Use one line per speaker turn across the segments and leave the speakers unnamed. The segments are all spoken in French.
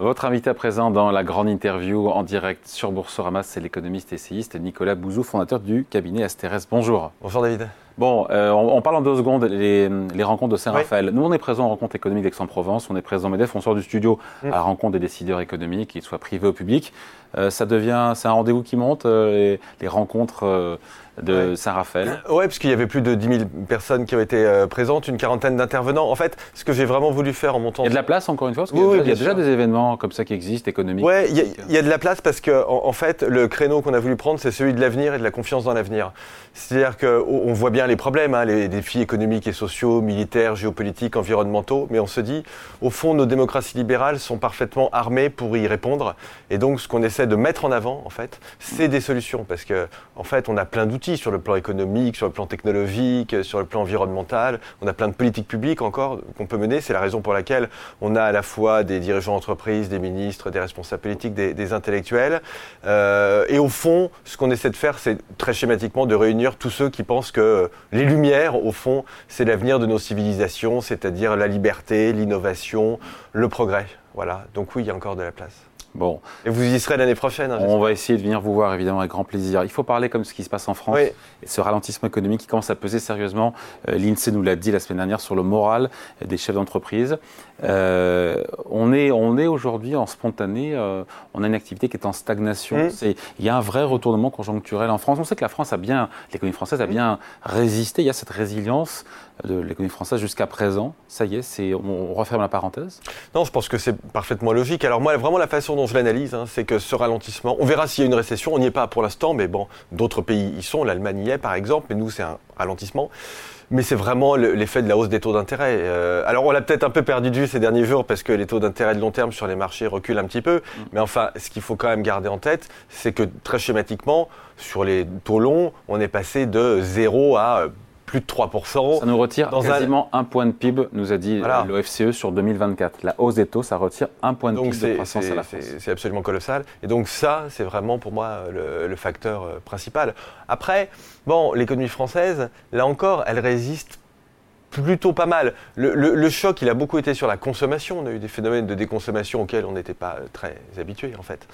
Votre invité à présent dans la grande interview en direct sur Boursorama, c'est l'économiste essayiste Nicolas Bouzou, fondateur du cabinet Asterès. Bonjour.
Bonjour David.
Bon, euh, on, parle en deux secondes les, rencontres de Saint-Raphaël. Nous, on est présent en rencontre économique d'Aix-en-Provence, on est présent MEDEF, on sort du studio mm. à la rencontre des décideurs économiques, qu'ils soient privés ou publics. Euh, ça devient, c'est un rendez-vous qui monte, euh, les, rencontres de Saint-Raphaël
Oui, parce qu'il y avait plus de 10 000 personnes qui ont été euh, présentes, une quarantaine d'intervenants. En fait, ce que j'ai vraiment voulu faire en montant...
Il y a de la place, encore une fois parce qu'il y a, déjà des événements comme ça qui existent, économiques.
Oui, il, y a de la place parce que, en, fait, le créneau qu'on a voulu prendre, c'est celui de l'avenir et de la confiance dans l'avenir. C'est-à-dire qu'on voit bien les problèmes, hein, les défis économiques et sociaux, militaires, géopolitiques, environnementaux, mais on se dit, au fond, nos démocraties libérales sont parfaitement armées pour y répondre. Et donc, ce qu'on essaie de mettre en avant, en fait, c'est des solutions. Parce que, en fait, on a plein d'outils sur le plan économique, sur le plan technologique, sur le plan environnemental. On a plein de politiques publiques encore qu'on peut mener. C'est la raison pour laquelle on a à la fois des dirigeants d'entreprise, des ministres, des responsables politiques, des, intellectuels. Euh, et au fond, ce qu'on essaie de faire, c'est très schématiquement de réunir tous ceux qui pensent que les Lumières, au fond, c'est l'avenir de nos civilisations, c'est-à-dire la liberté, l'innovation, le progrès. Voilà. Donc oui, il y a encore de la place.
Bon.
Et vous y serez l'année prochaine hein,
On va essayer de venir vous voir évidemment avec grand plaisir. Il faut parler comme ce qui se passe en France et ce ralentissement économique qui commence à peser sérieusement. Euh, L'INSEE nous l'a dit la semaine dernière sur le moral des chefs d'entreprise. Euh, on est, on est aujourd'hui en spontané, euh, on a une activité qui est en stagnation. Mmh. Il y a un vrai retournement conjoncturel en France. On sait que la France a bien, l'économie française a mmh. bien résisté. Il y a cette résilience de l'économie française jusqu'à présent. Ça y est, c'est, on referme la parenthèse
Non, je pense que c'est parfaitement logique. Alors moi, vraiment la façon dont je l'analyse, hein, c'est que ce ralentissement, on verra s'il y a une récession. On n'y est pas pour l'instant, mais bon, d'autres pays y sont. L'Allemagne y est, par exemple, mais nous, c'est un ralentissement mais c'est vraiment l'effet de la hausse des taux d'intérêt. Euh, alors on l'a peut-être un peu perdu de vue ces derniers jours parce que les taux d'intérêt de long terme sur les marchés reculent un petit peu, mm. mais enfin ce qu'il faut quand même garder en tête, c'est que très schématiquement, sur les taux longs, on est passé de 0 à plus de 3%.
Ça nous retire quasiment un... point de PIB, nous a dit l'OFCE sur 2024. La hausse des taux, ça retire un point de PIB de croissance à la France.
C'est absolument colossal. Et donc ça, c'est vraiment pour moi le, le, facteur euh, principal. Après, bon, l'économie française, là encore, elle résiste plutôt pas mal. Le, choc, il a beaucoup été sur la consommation. On a eu des phénomènes de déconsommation auxquels on n'était pas très habitué en fait.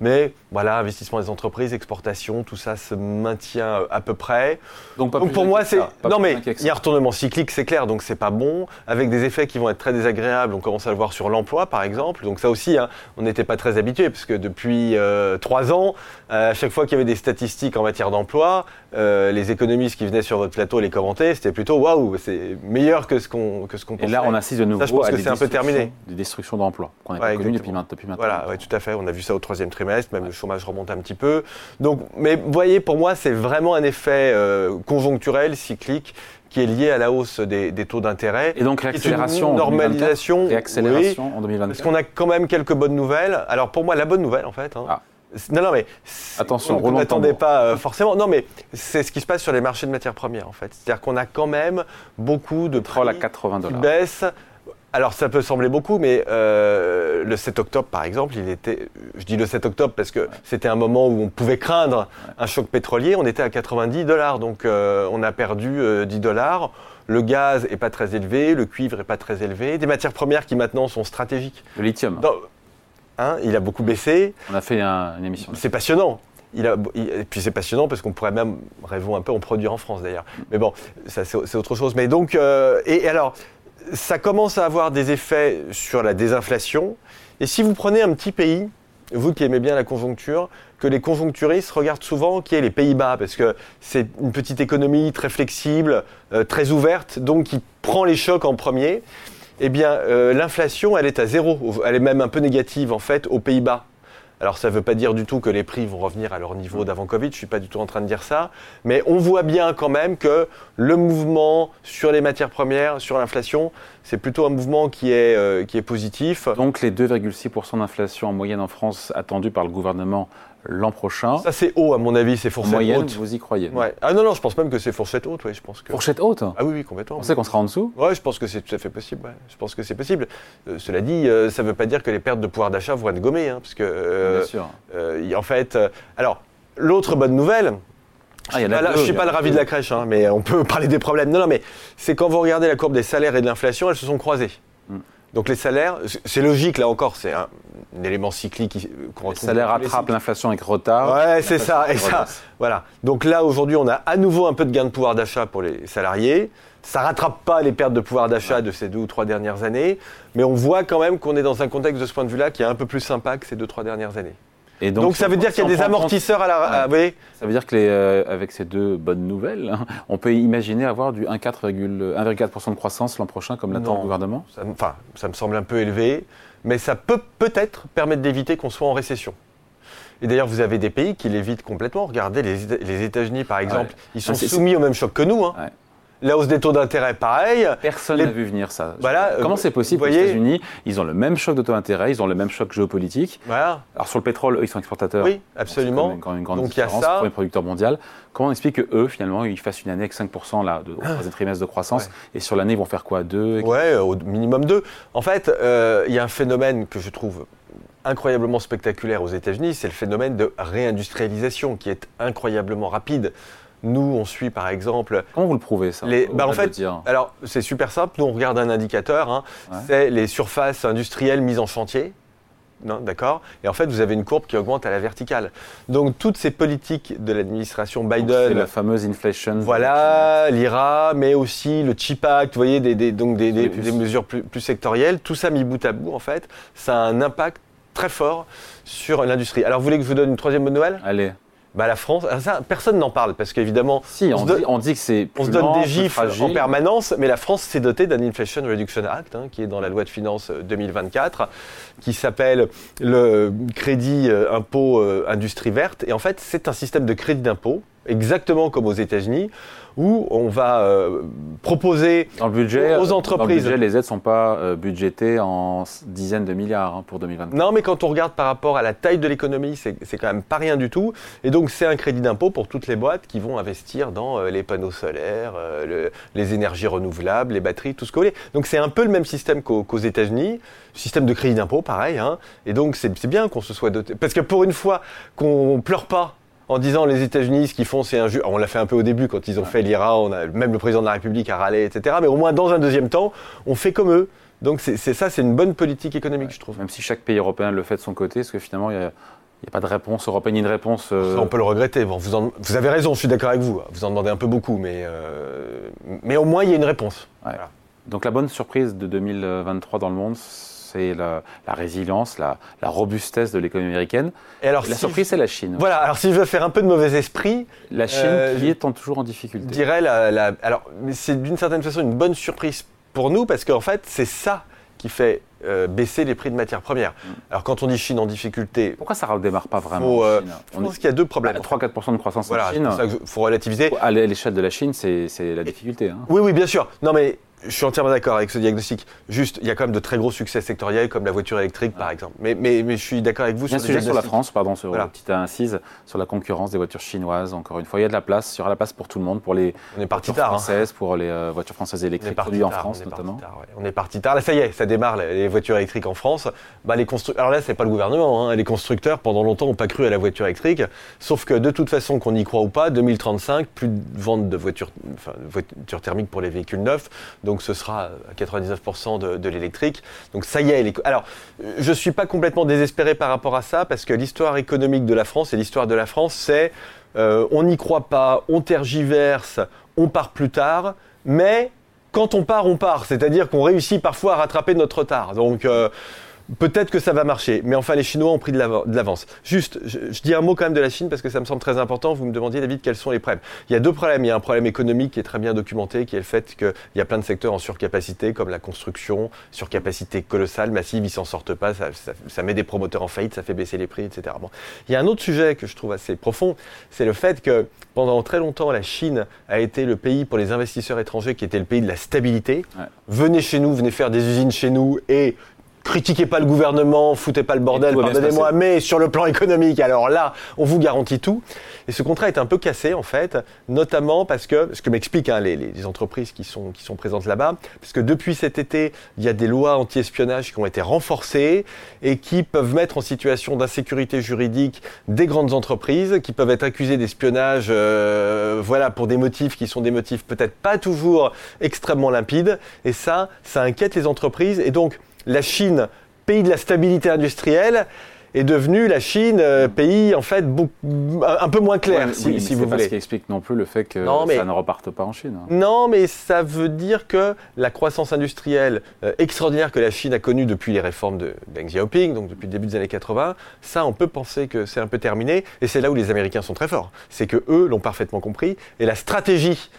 Mais voilà, investissement des entreprises, exportation, tout ça se maintient à peu près. Donc, pour moi, c'est non mais il y a un retournement cyclique, c'est clair, donc c'est pas bon. Avec des effets qui vont être très désagréables. On commence à le voir sur l'emploi, par exemple. Donc ça aussi, hein, on n'était pas très habitué parce que depuis euh, trois ans, à chaque fois qu'il y avait des statistiques en matière d'emploi, euh, les économistes qui venaient sur votre plateau les commenter, c'était plutôt waouh, c'est meilleur que ce qu'on que ce qu'on
Et là, on assiste de nouveau
je pense à que des, un peu terminé.
des destructions d'emplois qu'on n'a pas connues depuis, depuis, maintenant.
Voilà, ouais, tout à fait. On a vu ça au troisième trimestre, même le chômage remonte un petit peu. Donc, mais vous voyez, pour moi, c'est vraiment un effet euh, conjoncturel, cyclique, qui est lié à la hausse des, des taux d'intérêt.
Et donc réaccélération,
normalisation,
réaccélération en 2024.
Parce qu'on a quand même quelques bonnes nouvelles. Alors pour moi, la bonne nouvelle, en fait. Hein, ah. Non, non, mais
attention,
on n'attendait pas euh, forcément. Non, mais c'est ce qui se passe sur les marchés de matières premières, en fait. C'est-à-dire qu'on a quand même beaucoup de
prix à 80 dollars.
qui baissent. Alors ça peut sembler beaucoup, mais euh, le 7 octobre, par exemple, il était. Je dis le 7 octobre parce que c'était un moment où on pouvait craindre un choc pétrolier. On était à 90 dollars, donc euh, on a perdu 10 dollars. Le gaz est pas très élevé, le cuivre est pas très élevé. Des matières premières qui maintenant sont stratégiques.
Le lithium.
Hein, il a beaucoup baissé.
On a fait une émission.
C'est passionnant. Il a, et puis c'est passionnant parce qu'on pourrait même, rêvons un peu, en produire en France d'ailleurs. Mais bon, ça c'est autre chose. Mais donc, euh, et, alors, ça commence à avoir des effets sur la désinflation. Et si vous prenez un petit pays, vous qui aimez bien la conjoncture, que les conjoncturistes regardent souvent, qui est les Pays-Bas, parce que c'est une petite économie très flexible, euh, très ouverte, donc qui prend les chocs en premier eh bien, euh, l'inflation, elle est à zéro. Elle est même un peu négative, en fait, aux Pays-Bas. Alors ça ne veut pas dire du tout que les prix vont revenir à leur niveau d'avant Covid, je ne suis pas du tout en train de dire ça, mais on voit bien quand même que le mouvement sur les matières premières, sur l'inflation, c'est plutôt un mouvement qui est, euh, qui est positif.
Donc les 2,6% d'inflation en moyenne en France attendus par le gouvernement l'an prochain.
Ça c'est haut à mon avis, c'est fourchette moyenne, haute.
Vous y croyez
ouais. Ah non non, je pense même que c'est fourchette haute, ouais, je pense que.
Fourchette haute
Ah oui oui complètement.
On sait qu'on sera en dessous.
Ouais, je pense que c'est tout à fait possible. Ouais. Je pense que c'est possible. Euh, cela dit, euh, ça ne veut pas dire que les pertes de pouvoir d'achat vont être gommées, hein, parce que.
Euh, Bien sûr.
en fait, alors l'autre bonne nouvelle. Ah, je ne suis pas, le ravi de la crèche, hein, mais on peut parler des problèmes. Non, non, mais c'est quand vous regardez la courbe des salaires et de l'inflation, elles se sont croisées. Donc les salaires, c'est logique là encore, c'est un, élément cyclique
qu'on retrouve. Les salaires rattrapent l'inflation avec retard.
Ouais, c'est ça, et ça. Voilà. Donc là aujourd'hui, on a à nouveau un peu de gain de pouvoir d'achat pour les salariés. Ça rattrape pas les pertes de pouvoir d'achat de ces deux ou trois dernières années, mais on voit quand même qu'on est dans un contexte de ce point de vue-là qui est un peu plus sympa que ces deux trois dernières années. Et donc, ça veut dire qu'il y a des amortisseurs à la.
oui. Ça veut dire que euh, avec ces deux bonnes nouvelles, on peut imaginer avoir du 1,4% de croissance l'an prochain, comme l'attend le gouvernement.
enfin, ça me semble un peu élevé, mais ça peut peut-être permettre d'éviter qu'on soit en récession. Et d'ailleurs, vous avez des pays qui l'évitent complètement. Regardez les, États-Unis, par exemple, ils sont ah, soumis au même choc que nous. Hein. La hausse des taux d'intérêt, pareil.
Personne n'a vu venir ça. Voilà, Comment c'est possible aux États-Unis Ils ont le même choc de taux d'intérêt, ils ont le même choc géopolitique? Voilà. Alors sur le pétrole, eux, ils sont exportateurs.
Oui, absolument.
C'est quand même une grande Donc, différence pour les producteurs mondiaux. Comment on explique qu'eux, finalement, ils fassent une année avec 5% là, de, au troisième trimestre de croissance Et sur l'année, ils vont faire quoi? 2
Ouais, au minimum 2. En fait, euh, il y a un phénomène que je trouve incroyablement spectaculaire aux États-Unis, c'est le phénomène de réindustrialisation qui est incroyablement rapide. Nous, on suit par exemple.
Comment vous le prouvez ça
bah, En fait, alors c'est super simple. Nous, on regarde un indicateur. Hein. C'est les surfaces industrielles mises en chantier. D'accord Et en fait, vous avez une courbe qui augmente à la verticale. Donc, toutes ces politiques de l'administration Biden.
C'est la fameuse inflation.
Voilà, l'IRA, mais aussi le CHIP Act, vous voyez, des, donc des, mesures plus, plus, sectorielles. Tout ça mis bout à bout, en fait, ça a un impact très fort sur l'industrie. Alors, vous voulez que je vous donne une troisième bonne nouvelle?
Allez
bah, la France, ça, personne n'en parle parce qu'évidemment,
si, on, dit, que c'est
on se donne des gifles en permanence, mais la France s'est dotée d'un Inflation Reduction Act hein, qui est dans la loi de finances 2024, euh, qui s'appelle le crédit euh, impôt euh, industrie verte, et en fait c'est un système de crédit d'impôt exactement comme aux États-Unis, où on va euh, proposer
dans le budget,
aux entreprises.
Dans le budget, les aides ne sont pas euh, budgétées en dizaines de milliards hein, pour 2024.
Non, mais quand on regarde par rapport à la taille de l'économie, c'est quand même pas rien du tout. Et donc, c'est un crédit d'impôt pour toutes les boîtes qui vont investir dans euh, les panneaux solaires, les énergies renouvelables, les batteries, tout ce qu'on voulez. Donc, c'est un peu le même système qu'aux États-Unis. Système de crédit d'impôt, pareil. Hein. Et donc, c'est bien qu'on se soit doté. Parce que pour une fois qu'on pleure pas en disant les États-Unis, ce qu'ils font, c'est injuste. On l'a fait un peu au début quand ils ont fait l'IRA, même le président de la République a râlé, etc. Mais au moins dans un deuxième temps, on fait comme eux. Donc c'est ça, c'est une bonne politique économique, je trouve.
Même si chaque pays européen le fait de son côté, parce que finalement, il n'y a, pas de réponse européenne, ni de réponse.
Euh, on peut le regretter. Bon, vous, vous, avez raison, je suis d'accord avec vous. Vous en demandez un peu beaucoup, mais, euh, mais au moins il y a une réponse.
Donc la bonne surprise de 2023 dans le monde, c'est la, résilience, la, robustesse de l'économie américaine. Et alors, la surprise, c'est la Chine.
Voilà, alors si je veux faire un peu de mauvais esprit.
La Chine euh, qui est toujours en difficulté.
Je dirais, la, alors, c'est d'une certaine façon une bonne surprise pour nous parce qu'en fait, c'est ça qui fait euh, baisser les prix de matières premières. Mm. Alors quand on dit Chine en difficulté...
Pourquoi ça ne redémarre pas vraiment euh,
Je pense qu'il y a deux problèmes.
3-4% de croissance en Chine.
Il faut relativiser.
À l'échelle de la Chine, c'est la difficulté. Hein.
Oui, oui, bien sûr. Non mais je suis entièrement d'accord avec ce diagnostic. Juste, il y a quand même de très gros succès sectoriels comme la voiture électrique, par exemple. Mais, mais, mais je suis d'accord avec vous
sur sujet sur la France, pardon, sur la petite incise, sur la concurrence des voitures chinoises. Encore une fois, il y a de la place, il y aura la place pour tout le monde, pour les
on est voitures
tard, hein. françaises, pour les euh, voitures françaises électriques produites en France notamment.
On est parti tard. Là, ça y est, ça démarre les voitures électriques en France. Bah, les Alors là, c'est pas le gouvernement. Hein. Les constructeurs, pendant longtemps, n'ont pas cru à la voiture électrique. Sauf que de toute façon, qu'on y croit ou pas, 2035, plus de vente de voitures, enfin, voitures thermiques pour les véhicules neufs. Donc ce sera 99% de, l'électrique. Donc ça y est. Alors, je ne suis pas complètement désespéré par rapport à ça, parce que l'histoire économique de la France et l'histoire de la France, c'est euh, on n'y croit pas, on tergiverse, on part plus tard, mais quand on part, on part. C'est-à-dire qu'on réussit parfois à rattraper notre retard. Donc, euh, Peut-être que ça va marcher, mais enfin les Chinois ont pris de l'avance. Juste, je, dis un mot quand même de la Chine parce que ça me semble très important. Vous me demandiez David quels sont les problèmes. Il y a deux problèmes. Il y a un problème économique qui est très bien documenté, qui est le fait qu'il y a plein de secteurs en surcapacité, comme la construction, surcapacité colossale, massive, ils s'en sortent pas, ça, met des promoteurs en faillite, ça fait baisser les prix, etc. Bon. Il y a un autre sujet que je trouve assez profond, c'est le fait que pendant très longtemps, la Chine a été le pays pour les investisseurs étrangers qui était le pays de la stabilité. Venez chez nous, venez faire des usines chez nous et critiquez pas le gouvernement, foutez pas le bordel, pardonnez-moi, mais sur le plan économique, alors là, on vous garantit tout. Et ce contrat est un peu cassé, en fait, notamment parce que, ce que m'expliquent hein, les, les, entreprises qui sont, qui sont présentes là-bas, parce que depuis cet été, il y a des lois anti-espionnage qui ont été renforcées et qui peuvent mettre en situation d'insécurité juridique des grandes entreprises, qui peuvent être accusées d'espionnage, euh, voilà, pour des motifs qui sont des motifs peut-être pas toujours extrêmement limpides. Et ça, ça inquiète les entreprises. Et donc, la Chine, pays de la stabilité industrielle, est devenue la Chine euh, pays en fait un peu moins clair, si,
oui,
si
vous
voulez.
Ce qui explique non plus le fait que ça ne reparte pas en Chine. Hein.
Non, mais ça veut dire que la croissance industrielle euh, extraordinaire que la Chine a connue depuis les réformes de Deng Xiaoping, donc depuis le début des années 80, ça, on peut penser que c'est un peu terminé. Et c'est là où les Américains sont très forts. C'est que eux l'ont parfaitement compris. Et la stratégie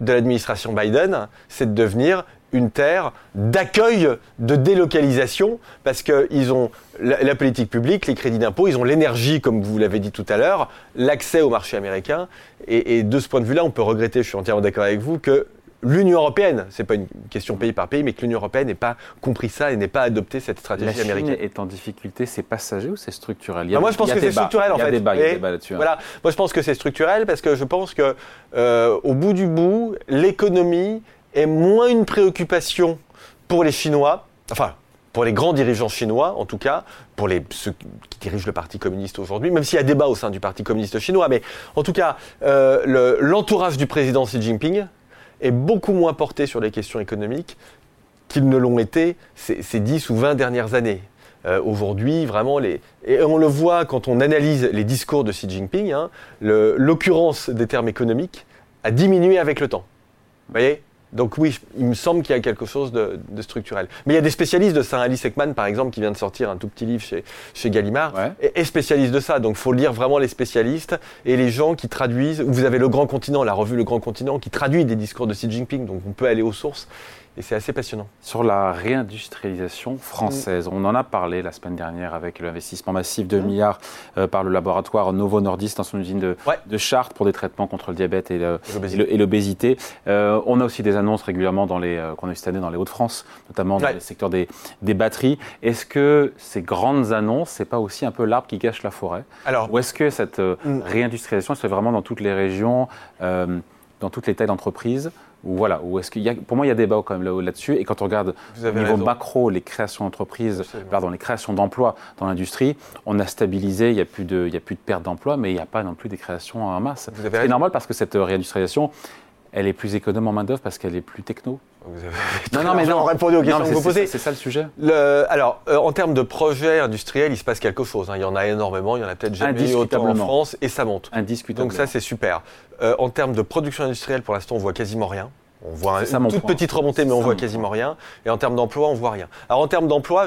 de l'administration Biden, c'est de devenir une terre d'accueil de délocalisation parce qu'ils ont la, politique publique, les crédits d'impôt, ils ont l'énergie, comme vous l'avez dit tout à l'heure, l'accès au marché américain. Et, de ce point de vue-là, on peut regretter, je suis entièrement d'accord avec vous, que l'Union européenne, c'est pas une question pays par pays, mais que l'Union européenne n'ait pas compris ça et n'ait pas adopté cette stratégie américaine.
La Chine est en difficulté, c'est passager ou c'est structurel?
Ah, Moi, je pense que c'est structurel en fait.
Il y a débat, débat là-dessus. Hein.
Voilà, moi je pense que c'est structurel parce que je pense que euh, au bout du bout, l'économie est moins une préoccupation pour les Chinois, enfin pour les grands dirigeants chinois en tout cas, pour ceux qui dirigent le Parti communiste aujourd'hui, même s'il y a débat au sein du Parti communiste chinois, mais en tout cas, euh, l'entourage du président Xi Jinping est beaucoup moins porté sur les questions économiques qu'ils ne l'ont été ces, ces, 10 ou 20 dernières années. Euh, aujourd'hui, vraiment, et on le voit quand on analyse les discours de Xi Jinping, hein, l'occurrence des termes économiques a diminué avec le temps. Vous voyez? Donc oui, il me semble qu'il y a quelque chose de, structurel. Mais il y a des spécialistes de ça. Alice Ekman, par exemple, qui vient de sortir un tout petit livre chez, chez Gallimard, est, spécialiste de ça. Donc il faut lire vraiment les spécialistes et les gens qui traduisent. Vous avez Le Grand Continent, la revue Le Grand Continent, qui traduit des discours de Xi Jinping. Donc on peut aller aux sources et c'est assez passionnant.
Sur la réindustrialisation française, on en a parlé la semaine dernière avec l'investissement massif de mmh. milliards euh, par le laboratoire Novo Nordisk dans son usine de, de Chartres pour des traitements contre le diabète et l'obésité. Euh, on a aussi des annonces régulièrement dans les euh, qu'on a eu cette année dans les Hauts-de-France, notamment dans le secteur des, des batteries. Est-ce que ces grandes annonces, c'est pas aussi un peu l'arbre qui cache la forêt? Alors, Ou est-ce que cette mmh. réindustrialisation se fait vraiment dans toutes les régions, dans toutes les tailles d'entreprises ou voilà, ou est-ce qu'il y a, pour moi, il y a débat quand même là-dessus. et quand on regarde au niveau macro les créations d'entreprises, pardon, les créations d'emplois dans l'industrie, on a stabilisé, il n'y a plus de, il y a plus de perte d'emplois, mais il n'y a pas non plus des créations en masse. C'est normal parce que cette réindustrialisation, elle est plus économe en main d'œuvre parce qu'elle est plus techno.
Vous avez non, non, mais non. répondu aux questions que vous posez.
C'est ça le sujet.
Le, alors, euh, en termes de projets industriels, il se passe quelque chose. Hein. Il y en a énormément. Il y en a peut-être jamais eu autant en France et ça monte.
Indiscutablement.
Donc ça, c'est super. Euh, en termes de production industrielle, pour l'instant, on voit quasiment rien. On voit une toute petite remontée, mais on voit quasiment rien. Et en termes d'emploi, on voit rien. Alors en termes d'emploi,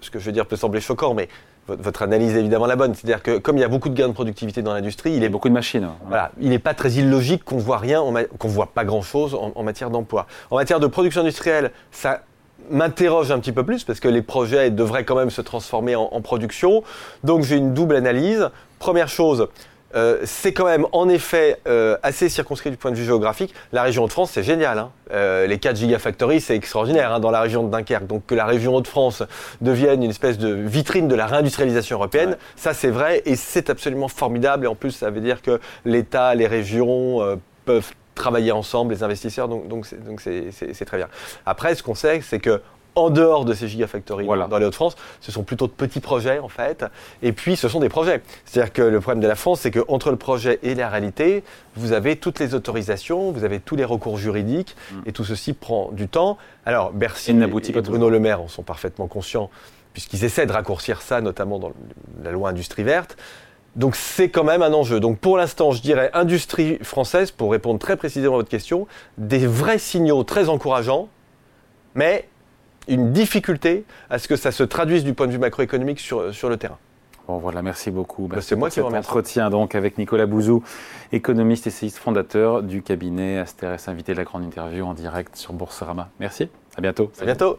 ce que je veux dire peut sembler choquant, mais votre analyse est évidemment la bonne. C'est-à-dire que comme il y a beaucoup de gains de productivité dans l'industrie, il est
beaucoup de machines.
Voilà, il n'est pas très illogique qu'on voit rien, qu'on voit pas grand-chose en, matière d'emploi. En matière de production industrielle, ça m'interroge un petit peu plus parce que les projets devraient quand même se transformer en production. Donc j'ai une double analyse. Première chose, euh, c'est quand même en effet euh, assez circonscrit du point de vue géographique. La région de France, c'est génial. Hein. Euh, les 4 Gigafactories, c'est extraordinaire hein, dans la région de Dunkerque. Donc que la région de France devienne une espèce de vitrine de la réindustrialisation européenne, ça c'est vrai et c'est absolument formidable. Et en plus, ça veut dire que l'État, les régions peuvent travailler ensemble, les investisseurs, donc donc c'est très bien. Après, ce qu'on sait, c'est que en dehors de ces gigafactories dans les Hauts-de-France, ce sont plutôt de petits projets en fait. Et puis ce sont des projets. C'est-à-dire que le problème de la France, c'est qu'entre le projet et la réalité, vous avez toutes les autorisations, vous avez tous les recours juridiques, mm. et tout ceci prend du temps. Alors Bercy et, Bruno Le Maire en sont parfaitement conscients, puisqu'ils essaient de raccourcir ça, notamment dans la loi industrie verte. Donc c'est quand même un enjeu. Donc pour l'instant, je dirais industrie française, pour répondre très précisément à votre question, des vrais signaux très encourageants, mais une difficulté à ce que ça se traduise du point de vue macroéconomique sur, sur le terrain.
Bon voilà, merci beaucoup.
Bah, c'est moi qui vous remercie.
entretien donc avec Nicolas Bouzou, économiste et essayiste fondateur du cabinet Asteres, invité de la grande interview en direct sur Boursorama. Merci, à bientôt.
À bientôt.